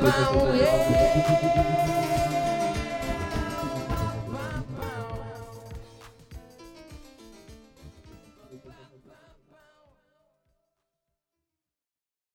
Yeah.